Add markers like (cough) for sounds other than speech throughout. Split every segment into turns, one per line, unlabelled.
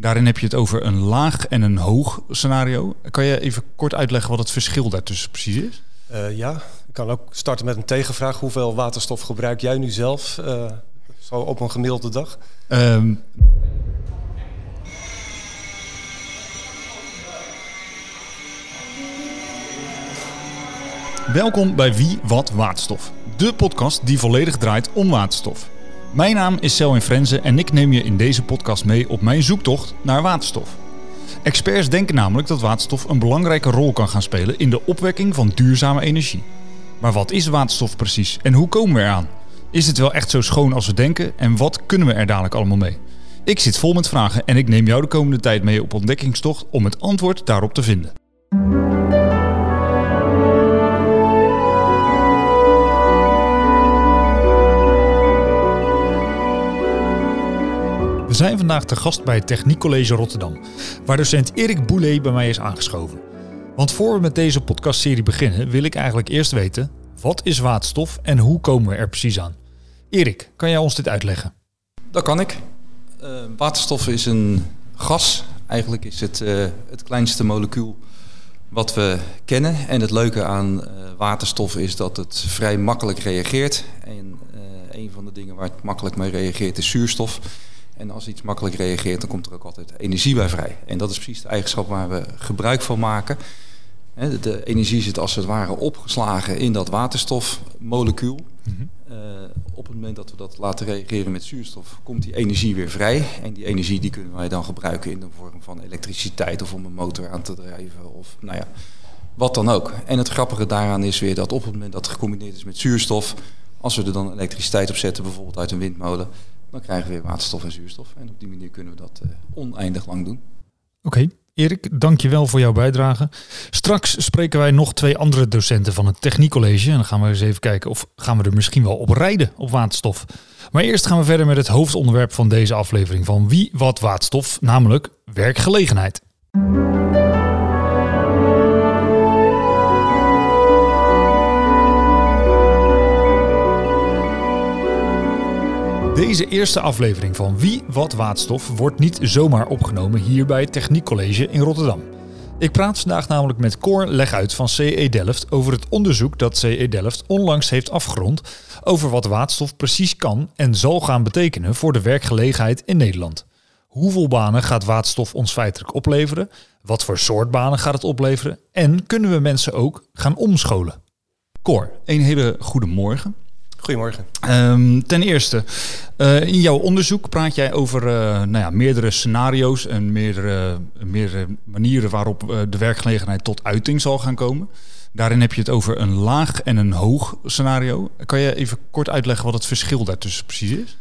Daarin heb je het over een laag en een hoog scenario. Kan je even kort uitleggen wat het verschil daartussen precies is?
Uh, ja, ik kan ook starten met een tegenvraag. Hoeveel waterstof gebruik jij nu zelf uh, zo op een gemiddelde dag? Um,
Welkom bij Wie Wat Waterstof, de podcast die volledig draait om waterstof. Mijn naam is Selwyn Frenzen en ik neem je in deze podcast mee op mijn zoektocht naar waterstof. Experts denken namelijk dat waterstof een belangrijke rol kan gaan spelen in de opwekking van duurzame energie. Maar wat is waterstof precies en hoe komen we eraan? Is het wel echt zo schoon als we denken en wat kunnen we er dadelijk allemaal mee? Ik zit vol met vragen en ik neem jou de komende tijd mee op ontdekkingstocht om het antwoord daarop te vinden. Zijn vandaag te gast bij het Techniekcollege Rotterdam, waar docent Erik Boulet bij mij is aangeschoven. Want voor we met deze podcastserie beginnen, wil ik eigenlijk eerst weten: wat is waterstof en hoe komen we er precies aan? Erik, kan jij ons dit uitleggen?
Dat kan ik. Uh, waterstof is een gas. Eigenlijk is het uh, het kleinste molecuul wat we kennen. En het leuke aan uh, waterstof is dat het vrij makkelijk reageert. En een van de dingen waar het makkelijk mee reageert is zuurstof. En als iets makkelijk reageert, dan komt er ook altijd energie bij vrij. En dat is precies de eigenschap waar we gebruik van maken. De energie zit als het ware opgeslagen in dat waterstofmolecuul. Mhm. Eh, op het moment dat we dat laten reageren met zuurstof, komt die energie weer vrij. En die energie die kunnen wij dan gebruiken in de vorm van elektriciteit of om een motor aan te drijven of nou ja, wat dan ook. En het grappige daaraan is weer dat op het moment dat het gecombineerd is met zuurstof, als we er dan elektriciteit op zetten, bijvoorbeeld uit een windmolen, dan krijgen we weer waterstof en zuurstof. En op die manier kunnen we dat uh, oneindig lang doen.
Oké. Erik, dankjewel voor jouw bijdrage. Straks spreken wij nog twee andere docenten van het Techniekcollege. En dan gaan we eens even kijken of gaan we er misschien wel op rijden op waterstof. Maar eerst gaan we verder met het hoofdonderwerp van deze aflevering van Wie Wat Waterstof, namelijk werkgelegenheid. Deze eerste aflevering van Wie Wat Waterstof wordt niet zomaar opgenomen hier bij het Techniekcollege in Rotterdam. Ik praat vandaag namelijk met Cor Leguit van CE Delft over het onderzoek dat CE Delft onlangs heeft afgerond over wat waterstof precies kan en zal gaan betekenen voor de werkgelegenheid in Nederland. Hoeveel banen gaat waterstof ons feitelijk opleveren? Wat voor soort banen gaat het opleveren? En kunnen we mensen ook gaan omscholen? Cor, een hele goede morgen.
Goedemorgen.
Um, ten eerste, uh, in jouw onderzoek praat jij over uh, nou ja, meerdere scenario's en meerdere, meerdere manieren waarop uh, de werkgelegenheid tot uiting zal gaan komen. Daarin heb je het over een laag en een hoog scenario. Kan je even kort uitleggen wat het verschil daartussen precies is?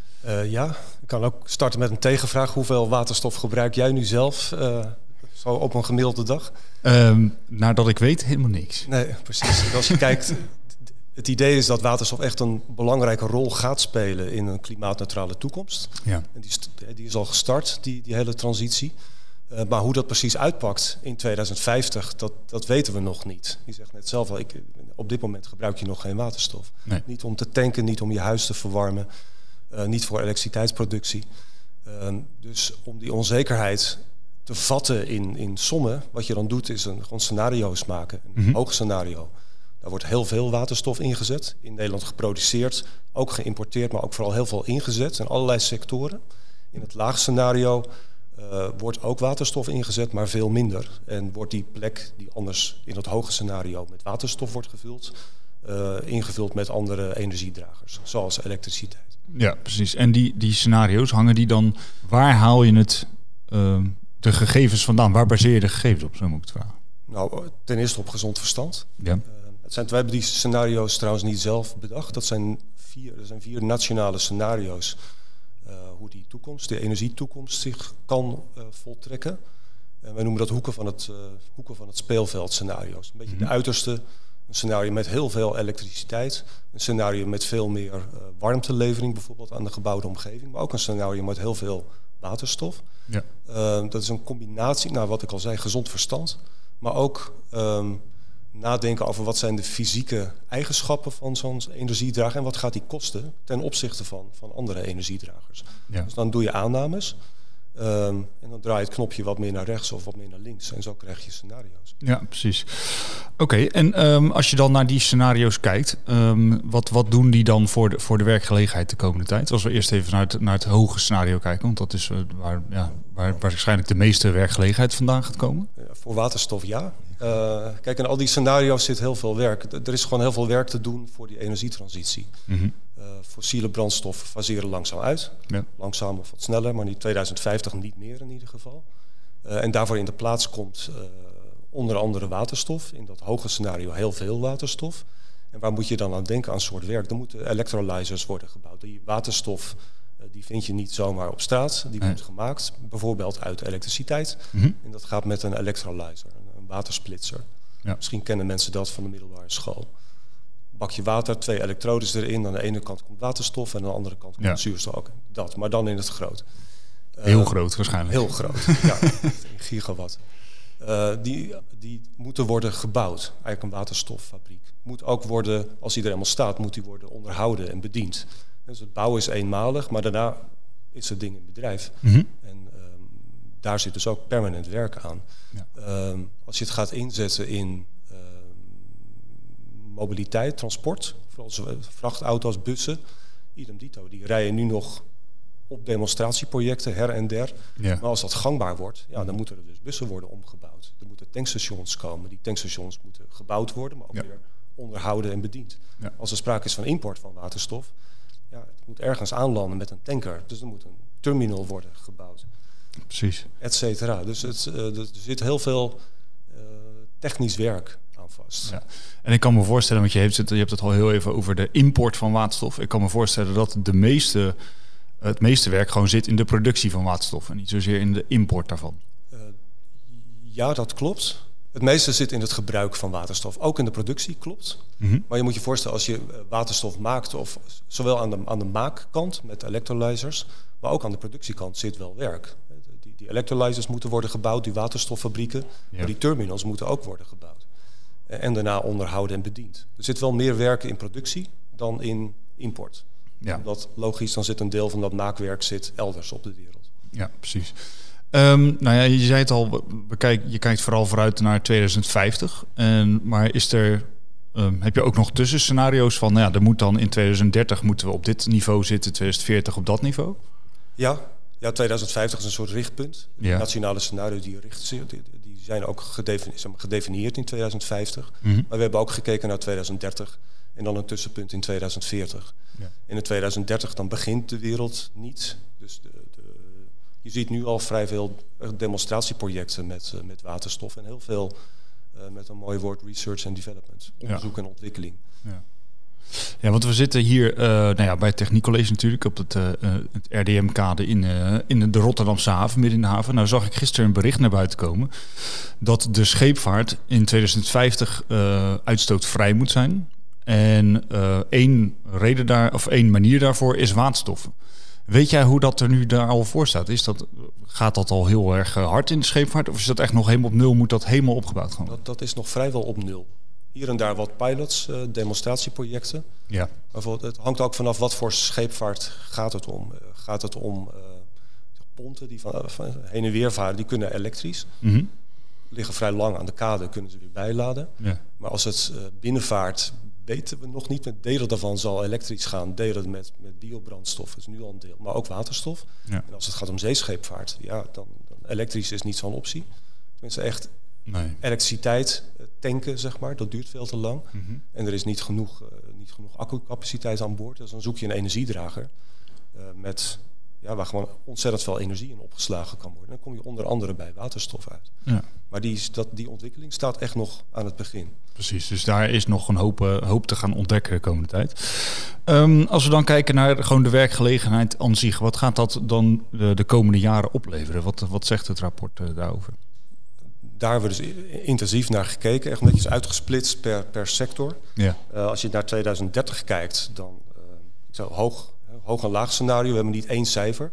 ja, ik kan ook starten met een tegenvraag. Hoeveel waterstof gebruik jij nu zelf zo op een gemiddelde dag?
Um, nadat ik weet, helemaal niks.
Nee, precies. Als je kijkt het idee is dat waterstof echt een belangrijke rol gaat spelen in een klimaatneutrale toekomst. Ja. En die, die is al gestart, die, die hele transitie. Uh, maar hoe dat precies uitpakt in 2050, dat, dat weten we nog niet. Je zegt net zelf al, ik, op dit moment gebruik je nog geen waterstof. Nee. Niet om te tanken, niet om je huis te verwarmen, uh, niet voor elektriciteitsproductie. Uh, dus om die onzekerheid te vatten in, in sommen, wat je dan doet, is een, gewoon scenario's maken. Een mm -hmm. hoog scenario. Daar wordt heel veel waterstof ingezet. In Nederland geproduceerd, ook geïmporteerd, maar ook vooral heel veel ingezet in allerlei sectoren. In het laagscenario uh, wordt ook waterstof ingezet, maar veel minder. En wordt die plek die anders in het hoge scenario met waterstof wordt gevuld, uh, ingevuld met andere energiedragers, zoals elektriciteit.
Ja, precies. En die, die scenario's hangen die dan, waar haal je het, uh, de gegevens vandaan? Waar baseer je de gegevens op, zo moet ik het vragen?
Nou, ten eerste op gezond verstand.
Ja.
Het zijn, wij hebben die scenario's trouwens niet zelf bedacht. Dat zijn vier, dat zijn vier nationale scenario's. Uh, hoe die toekomst, de energietoekomst zich kan uh, voltrekken. En wij noemen dat hoeken van het, uh, hoeken van het speelveld scenario's. Een beetje mm -hmm. de uiterste. Een scenario met heel veel elektriciteit. Een scenario met veel meer warmtelevering bijvoorbeeld aan de gebouwde omgeving. Maar ook een scenario met heel veel waterstof. Ja. dat is een combinatie, nou wat ik al zei, gezond verstand. Maar ook um, nadenken over wat zijn de fysieke eigenschappen van zo'n energiedrager en wat gaat die kosten ten opzichte van, van andere energiedragers. Ja. Dus dan doe je aannames. Ehm, en dan draai je het knopje wat meer naar rechts of wat meer naar links. En zo krijg je scenario's.
Ja, precies. Oké, en ehm, als je dan naar die scenario's kijkt, ehm, wat, wat doen die dan voor de, voor de werkgelegenheid de komende tijd? Als we eerst even naar het, naar het hoge scenario kijken, want dat is uh, waar, ja, waar waarschijnlijk de meeste werkgelegenheid vandaan gaat komen.
Ja, voor waterstof ja. Uh, kijk, in al die scenario's zit heel veel werk. Er is gewoon heel veel werk te doen voor die energietransitie. Mm uh, fossiele brandstoffen faseren langzaam uit. Ja. Langzaam of wat sneller, maar in 2050 niet meer in ieder geval. Uh, en daarvoor in de plaats komt onder andere waterstof. In dat hoge scenario heel veel waterstof. En waar moet je dan aan denken aan soort werk? Er moeten electrolyzers worden gebouwd. Die waterstof die vind je niet zomaar op straat. Die wordt gemaakt bijvoorbeeld uit elektriciteit. Mm -hmm. En dat gaat met een electrolyzer, watersplitser. Ja. Misschien kennen mensen dat van de middelbare school. Bakje water, twee elektrodes erin. Aan de ene kant komt waterstof en aan de andere kant komt ja. zuurstof. Ook dat, maar dan in het groot.
Heel uh, groot waarschijnlijk.
Heel groot, (laughs) ja. gigawatt. Uh, die, die moeten worden gebouwd. Eigenlijk een waterstoffabriek. Moet ook worden, als die er helemaal staat, moet die worden onderhouden en bediend. Dus het bouwen is eenmalig, maar daarna is het ding in bedrijf. Mm -hmm. En daar zit dus ook permanent werk aan. Ja. Um, als je het gaat inzetten in um, mobiliteit, transport, vooral vrachtauto's, bussen, idem dito, die rijden nu nog op demonstratieprojecten her en der. Ja. Maar als dat gangbaar wordt, ja, dan moeten er dus bussen worden omgebouwd. Er moeten tankstations komen. Die tankstations moeten gebouwd worden, maar ook ja. weer onderhouden en bediend. Ja. Als er sprake is van import van waterstof, ja, het moet ergens aanlanden met een tanker. Dus er moet een terminal worden gebouwd.
Precies.
Et cetera. Dus het, uh, er zit heel veel uh, technisch werk aan vast. Ja.
En ik kan me voorstellen, want je hebt, het, je hebt het al heel even over de import van waterstof. Ik kan me voorstellen dat de meeste, het meeste werk gewoon zit in de productie van waterstof en niet zozeer in de import daarvan. Uh,
ja, dat klopt. Het meeste zit in het gebruik van waterstof. Ook in de productie, klopt. Mm -hmm. Maar je moet je voorstellen, als je waterstof maakt, of zowel aan de, aan de maakkant met electrolyzers, maar ook aan de productiekant zit wel werk. Die, electrolyzers moeten worden gebouwd, die waterstoffabrieken, ja. maar die terminals moeten ook worden gebouwd. En daarna onderhouden en bediend. Er zit wel meer werk in productie dan in import. Ja. Omdat logisch, dan zit een deel van dat maakwerk zit elders op de wereld.
Ja, precies. Um, nou ja, je zei het al, we kijk, je kijkt vooral vooruit naar 2050. En, maar is er, um, heb je ook nog tussenscenario's van, nou ja, er moet dan in 2030 moeten we op dit niveau zitten, 2040 op dat niveau?
Ja, ja 2050 is een soort richtpunt. Ja. De nationale scenario's die, richt, die, zijn ook gedefinieerd, in 2050. Mm -hmm. Maar we hebben ook gekeken naar 2030 en dan een tussenpunt in 2040. Ja. En in 2030 dan begint de wereld niet. Dus de, je ziet nu al vrij veel demonstratieprojecten met, uh, met waterstof en heel veel uh, met een mooi woord research and development, onderzoek ja. en ontwikkeling.
Ja. Ja, want we zitten hier uh, nou ja, bij het Techniekcollege natuurlijk op het, het RDM-kade in, in de Rotterdamse haven, midden in de haven. Nou zag ik gisteren een bericht naar buiten komen dat de scheepvaart in 2050 uitstootvrij moet zijn. En één reden daar, of één manier daarvoor is waterstoffen. Weet jij hoe dat er nu daar al voor staat? Is dat, gaat dat al heel erg eh, hard in de scheepvaart? Of is dat echt nog helemaal op nul? Moet dat helemaal opgebouwd gaan
Dat, dat is nog vrijwel op nul. Hier en daar wat pilots, uh, demonstratieprojecten. Ja. Het hangt ook vanaf wat voor scheepvaart gaat het om. Uh, gaat het om uh, ponten die van, van, heen en weer varen, die kunnen elektrisch. Mm -hmm. Liggen vrij lang aan de kade, kunnen ze weer bijladen. Ja. Maar als het binnenvaart weten we nog niet. Met delen daarvan zal elektrisch gaan, delen met, met biobrandstof is nu al een deel, maar ook waterstof. Ja. En als het gaat om zeescheepvaart, ja, dan, dan elektrisch is niet zo'n optie. Tenminste, echt nee. elektriciteit eh, tanken, zeg maar, dat duurt veel te lang. Mm -hmm. En er is niet genoeg, uh, niet genoeg accucapaciteit aan boord. Dus dan zoek je een energiedrager uh, met ja, waar gewoon ontzettend veel energie in opgeslagen kan worden. Dan kom je onder andere bij waterstof uit. Ja. Maar die, dat, die ontwikkeling staat echt nog aan het begin.
Precies, dus daar is nog een hoop, uh, hoop te gaan ontdekken de komende tijd. Um, als we dan kijken naar gewoon de werkgelegenheid aan zich, wat gaat dat dan de, de komende jaren opleveren? Wat, wat zegt het rapport uh, daarover?
Daar hebben we dus intensief naar gekeken, echt netjes uitgesplitst per, per sector. Ja. Uh, als je naar 2030 kijkt, dan zo hoog hoog- en laag scenario. We hebben niet één cijfer.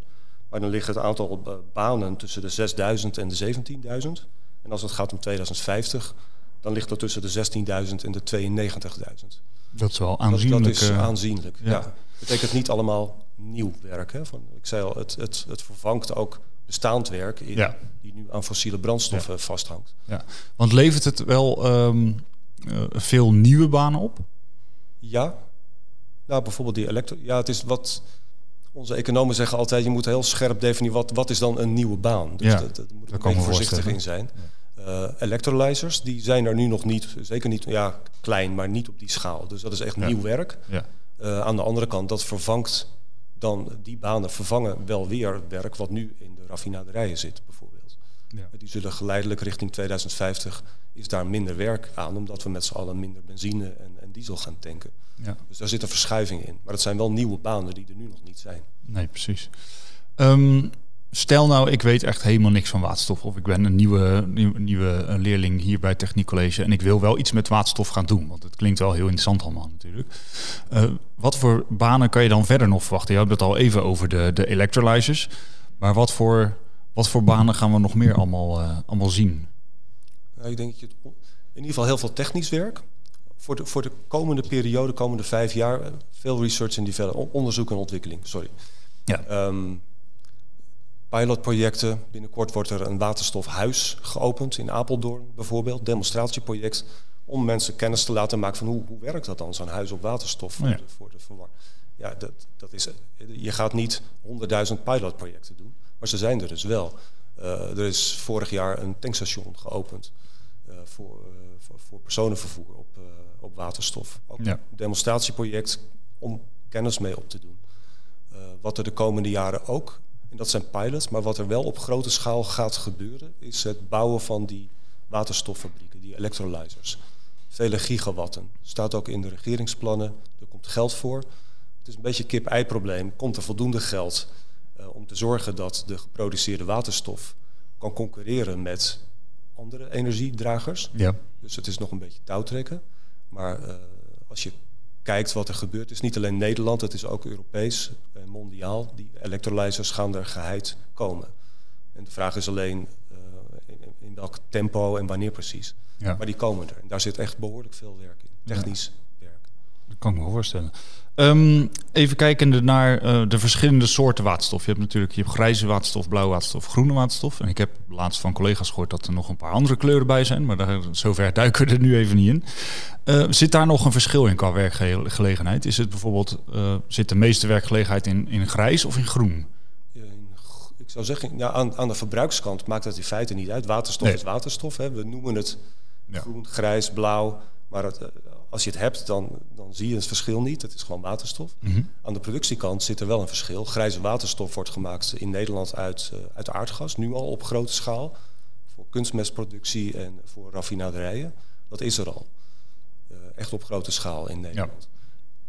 Maar dan ligt het aantal banen tussen de 6000 en de 17.000. En als het gaat om 2050, dan ligt dat tussen de 16.000 en de 92.000.
Dat is wel aanzienlijk.
Dat, dat is aanzienlijk, ja. ja. betekent niet allemaal nieuw werk. Hè? Van, ik zei al, het, het, het vervangt ook bestaand werk in, die nu aan fossiele brandstoffen vasthangt.
Ja. Want levert het wel ehm, eh, veel nieuwe banen op?
Ja. Nou, bijvoorbeeld die elektro. Ja, het is wat onze economen zeggen altijd: je moet heel scherp definiëren wat, wat is dan een nieuwe baan. Dus ja, dat, dat moet er voorzichtig in zijn. Uh, electrolyzers, die zijn er nu nog niet, zeker niet, ja, klein, maar niet op die schaal. Dus dat is echt nieuw werk. Ja. Uh, aan de andere kant, dat vervangt dan, die banen vervangen wel weer werk wat nu in de raffinaderijen zit, bijvoorbeeld. Ja. Die zullen geleidelijk richting 2050 is daar minder werk aan, omdat we met z'n allen minder benzine en, en diesel gaan tanken. Ja. Dus daar zit een verschuiving in. Maar dat zijn wel nieuwe banen die er nu nog niet zijn.
Nee, precies. Um, stel nou, ik weet echt helemaal niks van waterstof. Of ik ben een nieuwe, nieuwe, nieuwe leerling hier bij Techniek College. En ik wil wel iets met waterstof gaan doen. Want het klinkt wel heel interessant allemaal natuurlijk. Uh, wat voor banen kan je dan verder nog verwachten? Je had het al even over de, de electrolyzers. Maar wat voor, wat voor banen gaan we nog meer allemaal, uh, allemaal zien?
Nou, ik denk dat je in ieder geval heel veel technisch werk. Voor de, voor de komende periode, komende vijf jaar, eh, veel research en development, onderzoek en ontwikkeling. Sorry. Ja. Um, pilotprojecten. Binnenkort wordt er een waterstofhuis geopend in Apeldoorn bijvoorbeeld. Demonstratieproject om mensen kennis te laten maken van hoe, hoe werkt dat dan, zo'n huis op waterstof voor, de, voor de verwar. Ja, dat, dat is, je gaat niet honderdduizend pilotprojecten doen, maar ze zijn er dus wel. Uh, er is vorig jaar een tankstation geopend uh, voor, uh, voor, voor, personenvervoer op, op waterstof. Ook een demonstratieproject om kennis mee op te doen. wat er de komende jaren ook en dat zijn pilots, maar wat er wel op grote schaal gaat gebeuren, is het bouwen van die waterstoffabrieken, die electrolyzers. Vele gigawatten. Staat ook in de regeringsplannen, er komt geld voor. Het is een beetje een kip-ei-probleem. Komt er voldoende geld uh, om te zorgen dat de geproduceerde waterstof kan concurreren met andere energiedragers? Ja. Dus het is nog een beetje touwtrekken. Maar uh, als je kijkt wat er gebeurt. Het is niet alleen Nederland, het is ook Europees en eh, mondiaal. Die electrolyzers gaan er geheid komen. En de vraag is alleen uh, in, in, welk tempo en wanneer precies. Ja. Maar die komen er. En daar zit echt behoorlijk veel werk in. Technisch werk.
Dat kan ik me voorstellen. Um, even kijkende naar uh, de verschillende soorten waterstof. Je hebt natuurlijk je hebt grijze waterstof, blauwe waterstof, groene waterstof. En ik heb laatst van collega's gehoord dat er nog een paar andere kleuren bij zijn. Maar daar, zover duiken we er nu even niet in. Uh, zit daar nog een verschil in qua werkgelegenheid? Is het bijvoorbeeld, uh, zit de meeste werkgelegenheid in, in grijs of in groen?
ik zou zeggen, aan, aan de verbruikskant maakt dat in feite niet uit. Waterstof is waterstof. Hè. We noemen het ja. groen, grijs, blauw. Maar het, als je het hebt, dan, dan zie je het verschil niet. Het is gewoon waterstof. Mhm. Aan de productiekant zit er wel een verschil. Grijze waterstof wordt gemaakt in Nederland uit, uh, uit aardgas, nu al op grote schaal. Voor kunstmestproductie en voor raffinaderijen. Dat is er al. Uh, echt op grote schaal in Nederland.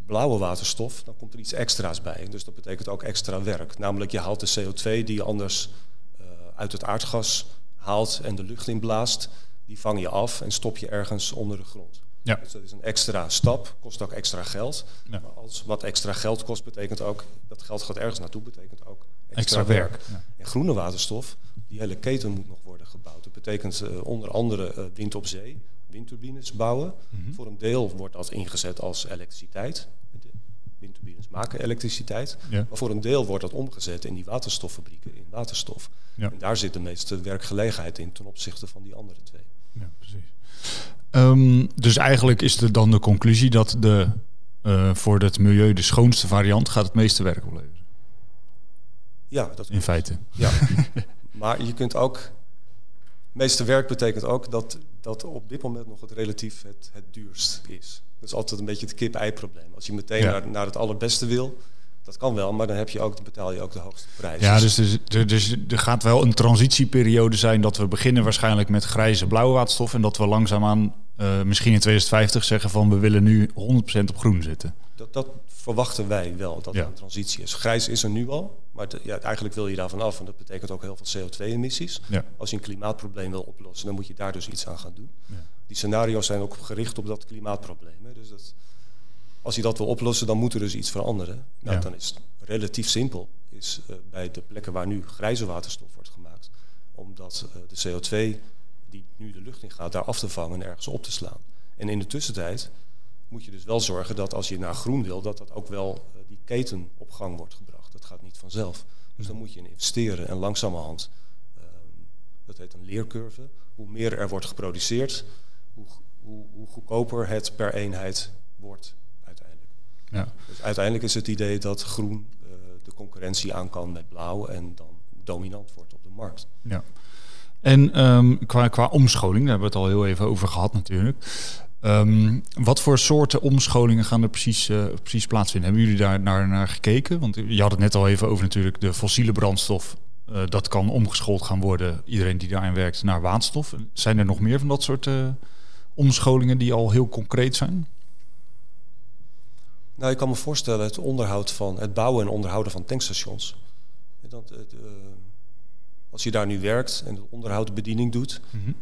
Blauwe waterstof, dan komt er iets extra's bij. Dus dat betekent ook extra werk. Namelijk je haalt de CO2 die je anders uh, uit het aardgas haalt en de lucht inblaast. Die vang je af en stop je ergens onder de grond. Ja. Dus dat is een extra stap, kost ook extra geld. Ja. Maar als wat extra geld kost, betekent ook dat geld gaat ergens naartoe, betekent ook extra, werk. Ja. En groene waterstof, die hele keten moet nog worden gebouwd. Dat betekent uh, onder andere uh, wind op zee, windturbines bouwen. Mm -hmm. Voor een deel wordt dat ingezet als elektriciteit. De windturbines maken elektriciteit. Ja. Maar voor een deel wordt dat omgezet in die waterstoffabrieken in waterstof. En daar zit de meeste werkgelegenheid in ten opzichte van die andere twee. Ja, precies.
Um, dus eigenlijk is er dan de conclusie dat de, uh, voor het milieu de schoonste variant gaat het meeste werk opleveren.
Ja, dat
in feite.
Ja. (laughs) maar je kunt ook. Meeste werk betekent ook dat, dat op dit moment nog het relatief het, het duurst is. Dat is altijd een beetje het kip-ei-probleem. Als je meteen ja. naar, naar het allerbeste wil, dat kan wel, maar dan, heb je ook, dan betaal je ook de hoogste prijs.
Ja, dus, dus, dus, er gaat wel een transitieperiode zijn dat we beginnen waarschijnlijk met grijze blauwe waterstof en dat we langzaamaan uh, misschien in 2050 zeggen van we willen nu 100% op groen zitten.
Dat, dat verwachten wij wel, dat ja. er een transitie is. Grijs is er nu al, maar ja, eigenlijk wil je daarvan af. En dat betekent ook heel veel CO2-emissies. Ja. Als je een klimaatprobleem wil oplossen, dan moet je daar dus iets aan gaan doen. Ja. Die scenario's zijn ook gericht op dat klimaatprobleem. Hè. Dus dat, als je dat wil oplossen, dan moet er dus iets veranderen. Nou, Dan is het relatief simpel. Is uh, bij de plekken waar nu grijze waterstof wordt gemaakt, omdat uh, de CO2 die nu de lucht in gaat, daar af te vangen en ergens op te slaan. En in de tussentijd moet je dus wel zorgen dat als je naar groen wil, dat dat ook wel uh, die keten op gang wordt gebracht. Dat gaat niet vanzelf. Dus dan moet je in investeren en langzamerhand, uh, dat heet een leercurve, hoe meer er wordt geproduceerd, hoe, hoe, hoe goedkoper het per eenheid wordt. Ja. Dus uiteindelijk is het idee dat groen uh, de concurrentie aan kan met blauw en dan dominant wordt op de markt.
Ja. En um, qua, qua omscholing, daar hebben we het al heel even over gehad natuurlijk. Um, wat voor soorten omscholingen gaan er precies, uh, precies plaatsvinden? Hebben jullie daar naar, naar gekeken? Want je had het net al even over natuurlijk de fossiele brandstof. Uh, dat kan omgeschoold gaan worden, iedereen die daarin werkt, naar waterstof. Zijn er nog meer van dat soort uh, omscholingen die al heel concreet zijn?
Nou, ik kan me voorstellen het onderhoud van het bouwen en onderhouden van tankstations. Dat, als je daar nu werkt en het onderhoud de bediening doet, mm -hmm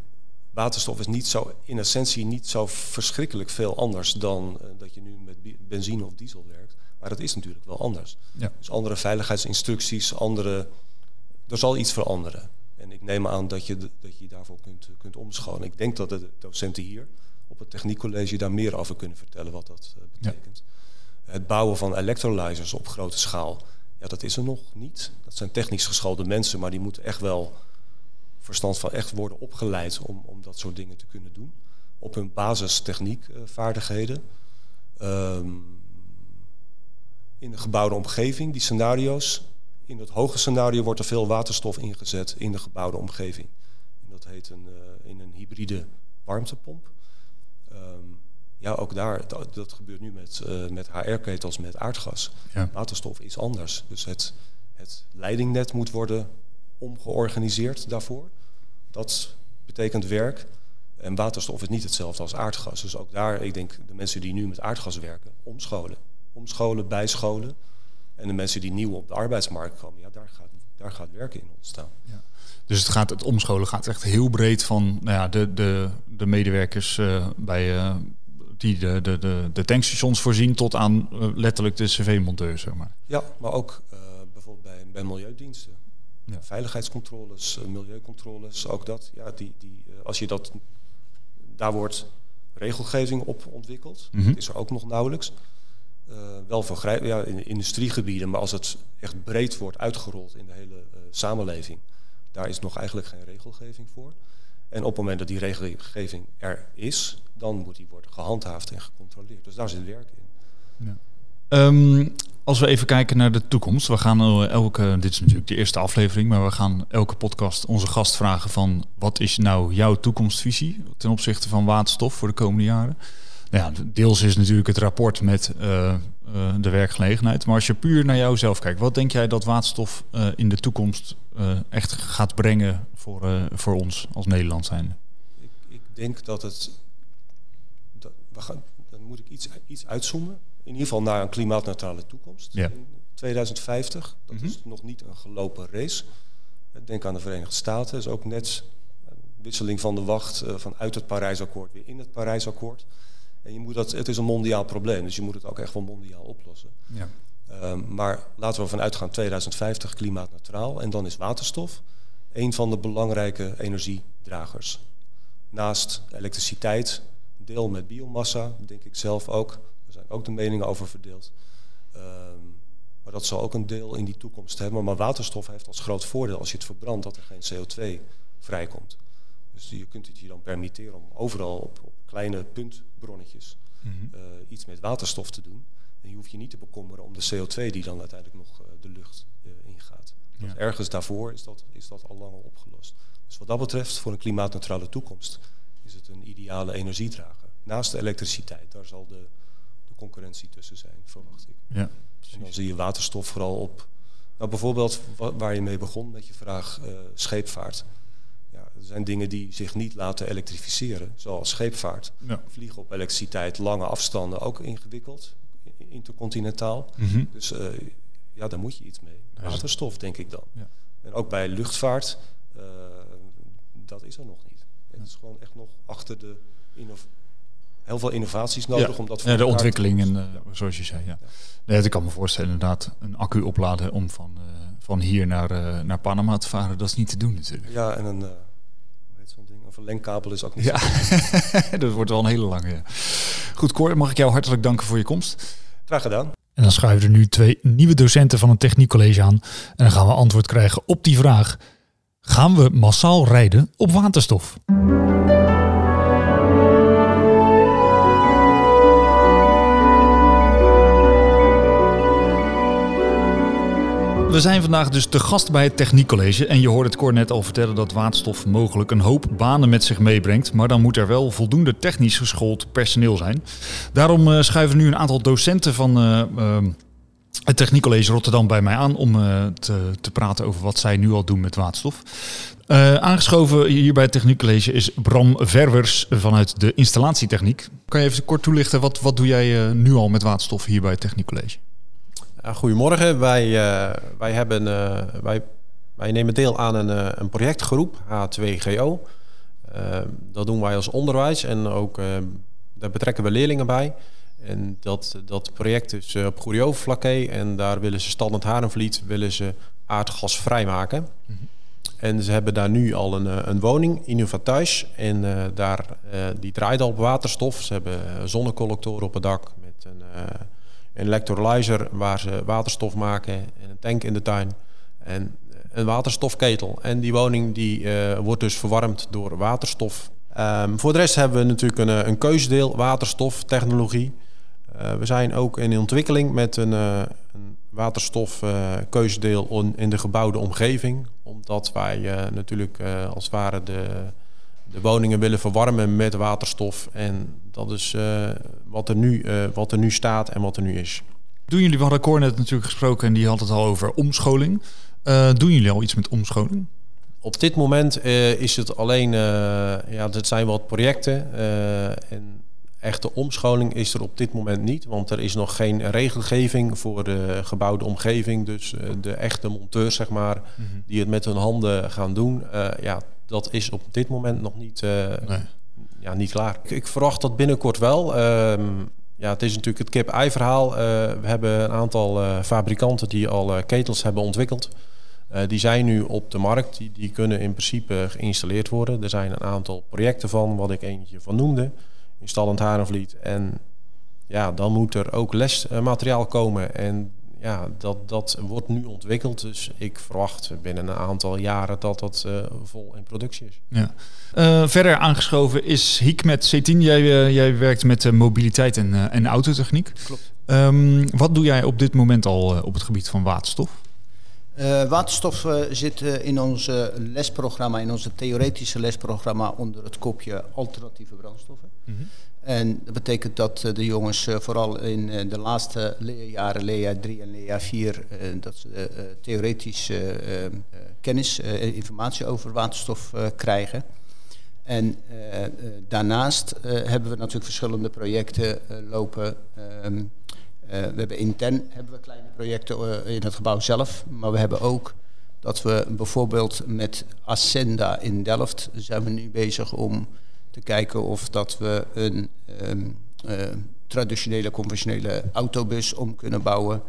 waterstof is niet zo, in essentie niet zo verschrikkelijk veel anders dan uh, dat je nu met benzine of diesel werkt. Maar dat is natuurlijk wel anders. Ja. Dus andere veiligheidsinstructies, andere. Er zal iets veranderen. En ik neem aan dat je, dat je daarvoor kunt, kunt omscholen. Ik denk dat de docenten hier op het techniekcollege daar meer over kunnen vertellen wat dat uh, betekent. Ja. Het bouwen van electrolyzers op grote schaal, ja, dat is er nog niet. Dat zijn technisch geschoolde mensen, maar die moeten echt wel verstand van echt worden opgeleid om, om dat soort dingen te kunnen doen. Op hun basistechniekvaardigheden. Um, in de gebouwde omgeving, die scenario's. In het hoge scenario wordt er veel waterstof ingezet in de gebouwde omgeving. En dat heet een, uh, in een hybride warmtepomp. Um, ja, ook daar, dat, dat gebeurt nu met, uh, met HR-ketels met aardgas. Ja. Waterstof is anders. Dus het, het leidingnet moet worden omgeorganiseerd daarvoor. Dat betekent werk. En waterstof is niet hetzelfde als aardgas. Dus ook daar, ik denk, de mensen die nu met aardgas werken, omscholen. Omscholen, bijscholen. En de mensen die nieuw op de arbeidsmarkt komen, ja, daar gaat, daar gaat werken in ontstaan. Ja.
Dus het, gaat, het omscholen gaat echt heel breed van nou ja, de, de, de medewerkers uh, bij, uh, die de, de, de, de tankstations voorzien tot aan uh, letterlijk de cv-monteur. Zeg maar.
Ja, maar ook bijvoorbeeld bij, bij milieudiensten. Ja. Veiligheidscontroles, eh, milieucontroles, ook dat. Ja, die, die, eh, als je dat, daar wordt regelgeving op ontwikkeld. Mm is er ook nog nauwelijks. Wel voor ja, in industriegebieden, maar als het echt breed wordt uitgerold in de hele samenleving, daar is nog eigenlijk geen regelgeving voor. En op het moment dat die regelgeving er is, dan moet die worden gehandhaafd en gecontroleerd. Dus daar zit werk in.
Ja. Um, als we even kijken naar de toekomst. We gaan elke, dit is natuurlijk de eerste aflevering, maar we gaan elke podcast onze gast vragen van wat is nou jouw toekomstvisie ten opzichte van waterstof voor de komende jaren? Nou ja, deels is natuurlijk het rapport met uh, uh, de werkgelegenheid. Maar als je puur naar jouzelf kijkt, wat denk jij dat waterstof uh, in de toekomst echt gaat brengen voor, voor ons als Nederland zijn?
Ik, ik denk dat het. Dat, we gaan, dan moet ik iets, iets uitzoomen in ieder geval naar een klimaatneutrale toekomst. Ja. In 2050, dat is mhm. nog niet een gelopen race. Denk aan de Verenigde Staten, is ook net een wisseling van de wacht uh, vanuit het Parijsakkoord weer in het Parijsakkoord. En je moet dat, het is een mondiaal probleem, dus je moet het ook echt wel mondiaal oplossen. Ja. Um, maar laten we vanuit gaan 2050 klimaatneutraal. En dan is waterstof een van de belangrijke energiedragers. Naast elektriciteit, deel met biomassa, denk ik zelf ook, zijn ook de meningen over verdeeld. Um, maar dat zal ook een deel in die toekomst hebben. Maar waterstof heeft als groot voordeel als je het verbrandt dat er geen CO2 vrijkomt. Dus je kunt het je dan permitteren om overal op, op kleine puntbronnetjes mm -hmm. uh, iets met waterstof te doen. En je hoeft je niet te bekommeren om de CO2 die dan uiteindelijk nog uh, de lucht uh, ingaat. Ja. Dus ergens daarvoor is dat, is dat al langer opgelost. Dus wat dat betreft, voor een klimaatneutrale toekomst, is het een ideale energiedrager. Naast de elektriciteit, daar zal de concurrentie tussen zijn, verwacht ik. Ja, en dan zie je waterstof vooral op, nou bijvoorbeeld waar je mee begon met je vraag uh, scheepvaart. Ja, er zijn dingen die zich niet laten elektrificeren, zoals scheepvaart. Ja. Vliegen op elektriciteit, lange afstanden, ook ingewikkeld, intercontinentaal. Mm -hmm. Dus uh, ja, daar moet je iets mee. Waterstof, denk ik dan. Ja. En ook bij luchtvaart, uh, dat is er nog niet. Het is gewoon echt nog achter de heel veel innovaties nodig om dat
voor ja, de ontwikkeling en uh, zoals je zei. Ja. Nee, ik kan me voorstellen inderdaad een accu opladen om van, uh, van hier naar, uh, naar Panama te varen, dat is niet te doen natuurlijk.
Ja, en een, hoe heet zo'n ding, een verlengkabel is ook niet.
Ja, (laughs) dat wordt wel een hele lange. Goed, Cor, mag ik jou hartelijk danken voor je komst.
Graag gedaan.
En dan schuiven er nu twee nieuwe docenten van een techniekcollege aan. En dan gaan we antwoord krijgen op die vraag. Gaan we massaal rijden op waterstof? We zijn vandaag dus te gast bij het Techniekcollege. En je hoorde het Cor net al vertellen dat waterstof mogelijk een hoop banen met zich meebrengt. Maar dan moet er wel voldoende technisch geschoold personeel zijn. Daarom uh, schuiven nu een aantal docenten van uh, uh, het Techniekcollege Rotterdam bij mij aan om te, te, praten over wat zij nu al doen met waterstof. aangeschoven hier bij het Techniekcollege is Bram Verwers vanuit de installatietechniek. Kan je even kort toelichten, wat, wat doe jij nu al met waterstof hier bij het Techniekcollege?
goedemorgen. Wij, wij, hebben, wij, wij nemen deel aan een, een projectgroep H2GO. dat doen wij als onderwijs en ook daar betrekken we leerlingen bij. En dat, dat project is op Goeree en daar willen ze Standard Harenvliet willen ze aardgas vrijmaken. Mm -hmm. En ze hebben daar nu al een, een woning, Innovathuis. En daar, die draait al op waterstof. Ze hebben zonnecollectoren op het dak met een een electrolyzer waar ze waterstof maken en een tank in de tuin en een waterstofketel. En die woning die, uh, wordt dus verwarmd door waterstof. Um, voor de rest hebben we natuurlijk een, een keusdeel waterstoftechnologie. Uh, we zijn ook in ontwikkeling met een, uh, een waterstofkeusdeel in de gebouwde omgeving. Omdat wij natuurlijk als het ware de de woningen willen verwarmen met waterstof. En dat is uh, wat, er nu, uh, wat er nu staat en wat er nu is.
Doen jullie, we hadden Cor net natuurlijk gesproken en die had het al over omscholing. Uh, doen jullie al iets met omscholing?
Op dit moment is het alleen, ja, er zijn wat projecten. en echte omscholing is er op dit moment niet, want er is nog geen regelgeving voor de gebouwde omgeving. Dus de echte monteurs, zeg maar, mm -hmm. die het met hun handen gaan doen. ja, dat is op dit moment nog niet, uh, nee. ja, niet klaar. Ik, ik, verwacht dat binnenkort wel. Um, ja, het is natuurlijk het kip-ei verhaal. Uh, we hebben een aantal fabrikanten die al ketels hebben ontwikkeld. die zijn nu op de markt. Die, die kunnen in principe geïnstalleerd worden. Er zijn een aantal projecten van, wat ik eentje van noemde. In Stallend Harenvliet. En ja, dan moet er ook lesmateriaal komen. En ja, dat, dat wordt nu ontwikkeld. Dus ik verwacht binnen een aantal jaren dat dat uh, vol in productie is.
Ja. Uh, verder aangeschoven is Hikmet C10. Jij, uh, jij werkt met mobiliteit en, en autotechniek.
Klopt.
Um, wat doe jij op dit moment al op het gebied van waterstof?
Waterstof zit in ons lesprogramma, in onze theoretische lesprogramma onder het kopje alternatieve brandstoffen. Mm -hmm. En dat betekent dat uh, de jongens uh, vooral in uh, de laatste leerjaren, leerjaar 3 en leerjaar 4, dat ze theoretisch kennis en informatie over waterstof krijgen. En daarnaast hebben we natuurlijk verschillende projecten lopen. Um, we hebben intern hebben we kleine projecten in het gebouw zelf, maar we hebben ook dat we bijvoorbeeld met Ascenda in Delft zijn we nu bezig om te kijken of dat we een um, uh, traditionele, conventionele autobus om kunnen bouwen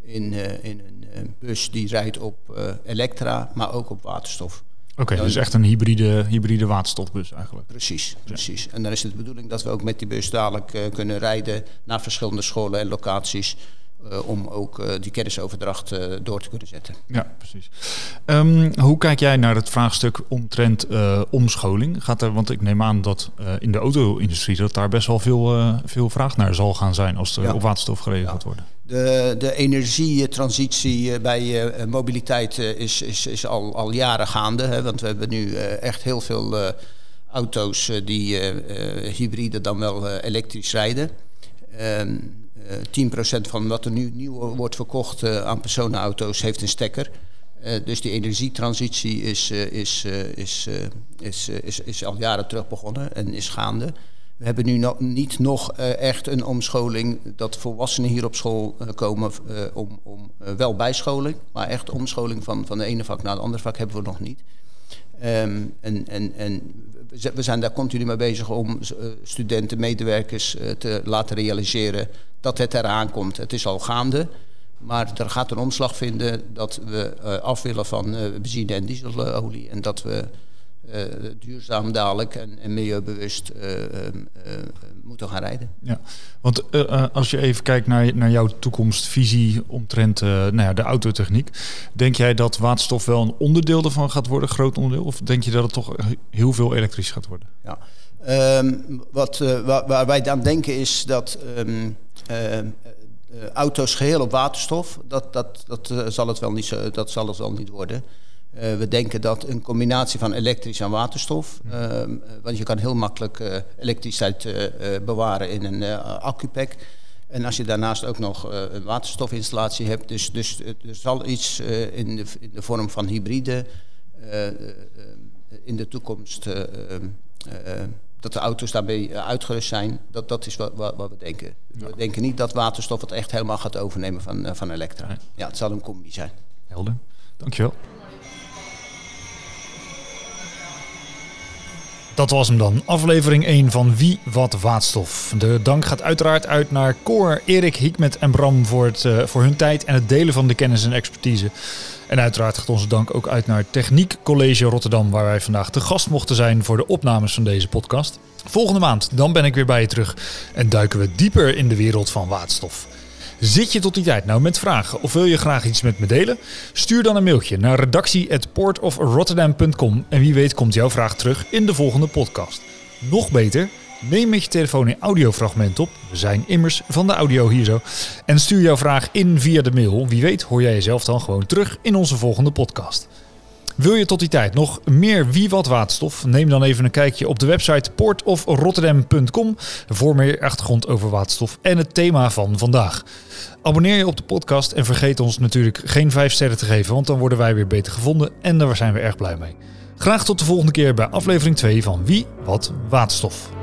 in, in een bus die rijdt op elektra, maar ook op waterstof.
Oké, okay, dus echt een hybride, hybride waterstofbus eigenlijk.
Precies, precies. Ja. En dan is het de bedoeling dat we ook met die bus dadelijk kunnen rijden naar verschillende scholen en locaties uh, om ook uh, die kennisoverdracht uh, door te kunnen zetten.
Ja, precies. Um, hoe kijk jij naar het vraagstuk omtrent omscholing? Gaat er, want ik neem aan dat in de auto-industrie dat daar best wel veel, veel vraag naar zal gaan zijn als er ja. op waterstof geregeld ja. wordt.
De, de energietransitie bij mobiliteit is, is, is al, al jaren gaande. Hè, want we hebben nu echt heel veel auto's die hybride dan wel elektrisch rijden. Um, 10% van wat er nu nieuw wordt verkocht uh, aan personenauto's heeft een stekker. Uh, dus die energietransitie is, is, is, is, is, is, al jaren terug begonnen en is gaande. We hebben nu no niet nog echt een omscholing dat volwassenen hier op school komen om, om wel bijscholing, maar echt omscholing van, van de ene vak naar het andere vak hebben we nog niet. Um, en, en, en we zijn daar continu mee bezig om studenten, medewerkers te laten realiseren dat het eraan komt. Het is al gaande, maar er gaat een omslag vinden dat we uh, af willen van benzine en dieselolie. En dat we duurzaam dadelijk en, en milieubewust ehm, moeten gaan rijden.
Ja, want als je even kijkt naar, naar jouw toekomstvisie omtrent nou ja, de autotechniek, denk jij dat waterstof wel een onderdeel ervan gaat worden, groot onderdeel, of denk je dat het toch heel veel elektrisch gaat worden?
Ja. Ehm, wat, waar, waar, wij dan denken is dat um, uh, auto's geheel op waterstof, dat, dat, dat, zal, het wel niet zo, dat zal het wel niet worden. Uh, we denken dat een combinatie van elektrisch en waterstof, ehm, want je kan heel makkelijk elektriciteit bewaren in een accupack. En als je daarnaast ook nog een waterstofinstallatie hebt, dus, dus er zal iets in, de, in de vorm van hybride in de toekomst dat de auto's daarmee eh, uitgerust zijn, dat, dat is wat, wat, wat we denken. We denken niet dat waterstof het echt helemaal gaat overnemen van, uh, van elektra. Ja, het zal een combi zijn.
Helder. Dankjewel. Dat was hem dan. Aflevering 1 van Wie Wat Waterstof. De dank gaat uiteraard uit naar Cor, Erik, Hikmet en Bram voor, het, uh, voor hun tijd en het delen van de kennis en expertise. En uiteraard gaat onze dank ook uit naar Techniek College Rotterdam, waar wij vandaag te gast mochten zijn voor de opnames van deze podcast. Volgende maand, dan ben ik weer bij je terug en duiken we dieper in de wereld van waterstof. Zit je tot die tijd nou met vragen of wil je graag iets met me delen? Stuur dan een mailtje naar redactie.portofrotterdam.com en wie weet komt jouw vraag terug in de volgende podcast. Nog beter, Neem met je telefoon een audiofragment op. We zijn immers van de audio hier zo. En stuur jouw vraag in via de mail. Wie weet hoor jij jezelf dan gewoon terug in onze volgende podcast. Wil je tot die tijd nog meer wie wat waterstof? Neem dan even een kijkje op de website portofrotterdam.com voor meer achtergrond over waterstof en het thema van vandaag. Abonneer je op de podcast en vergeet ons natuurlijk geen 5 sterren te geven, want dan worden wij weer beter gevonden en daar zijn we erg blij mee. Graag tot de volgende keer bij aflevering 2 van Wie Wat Waterstof.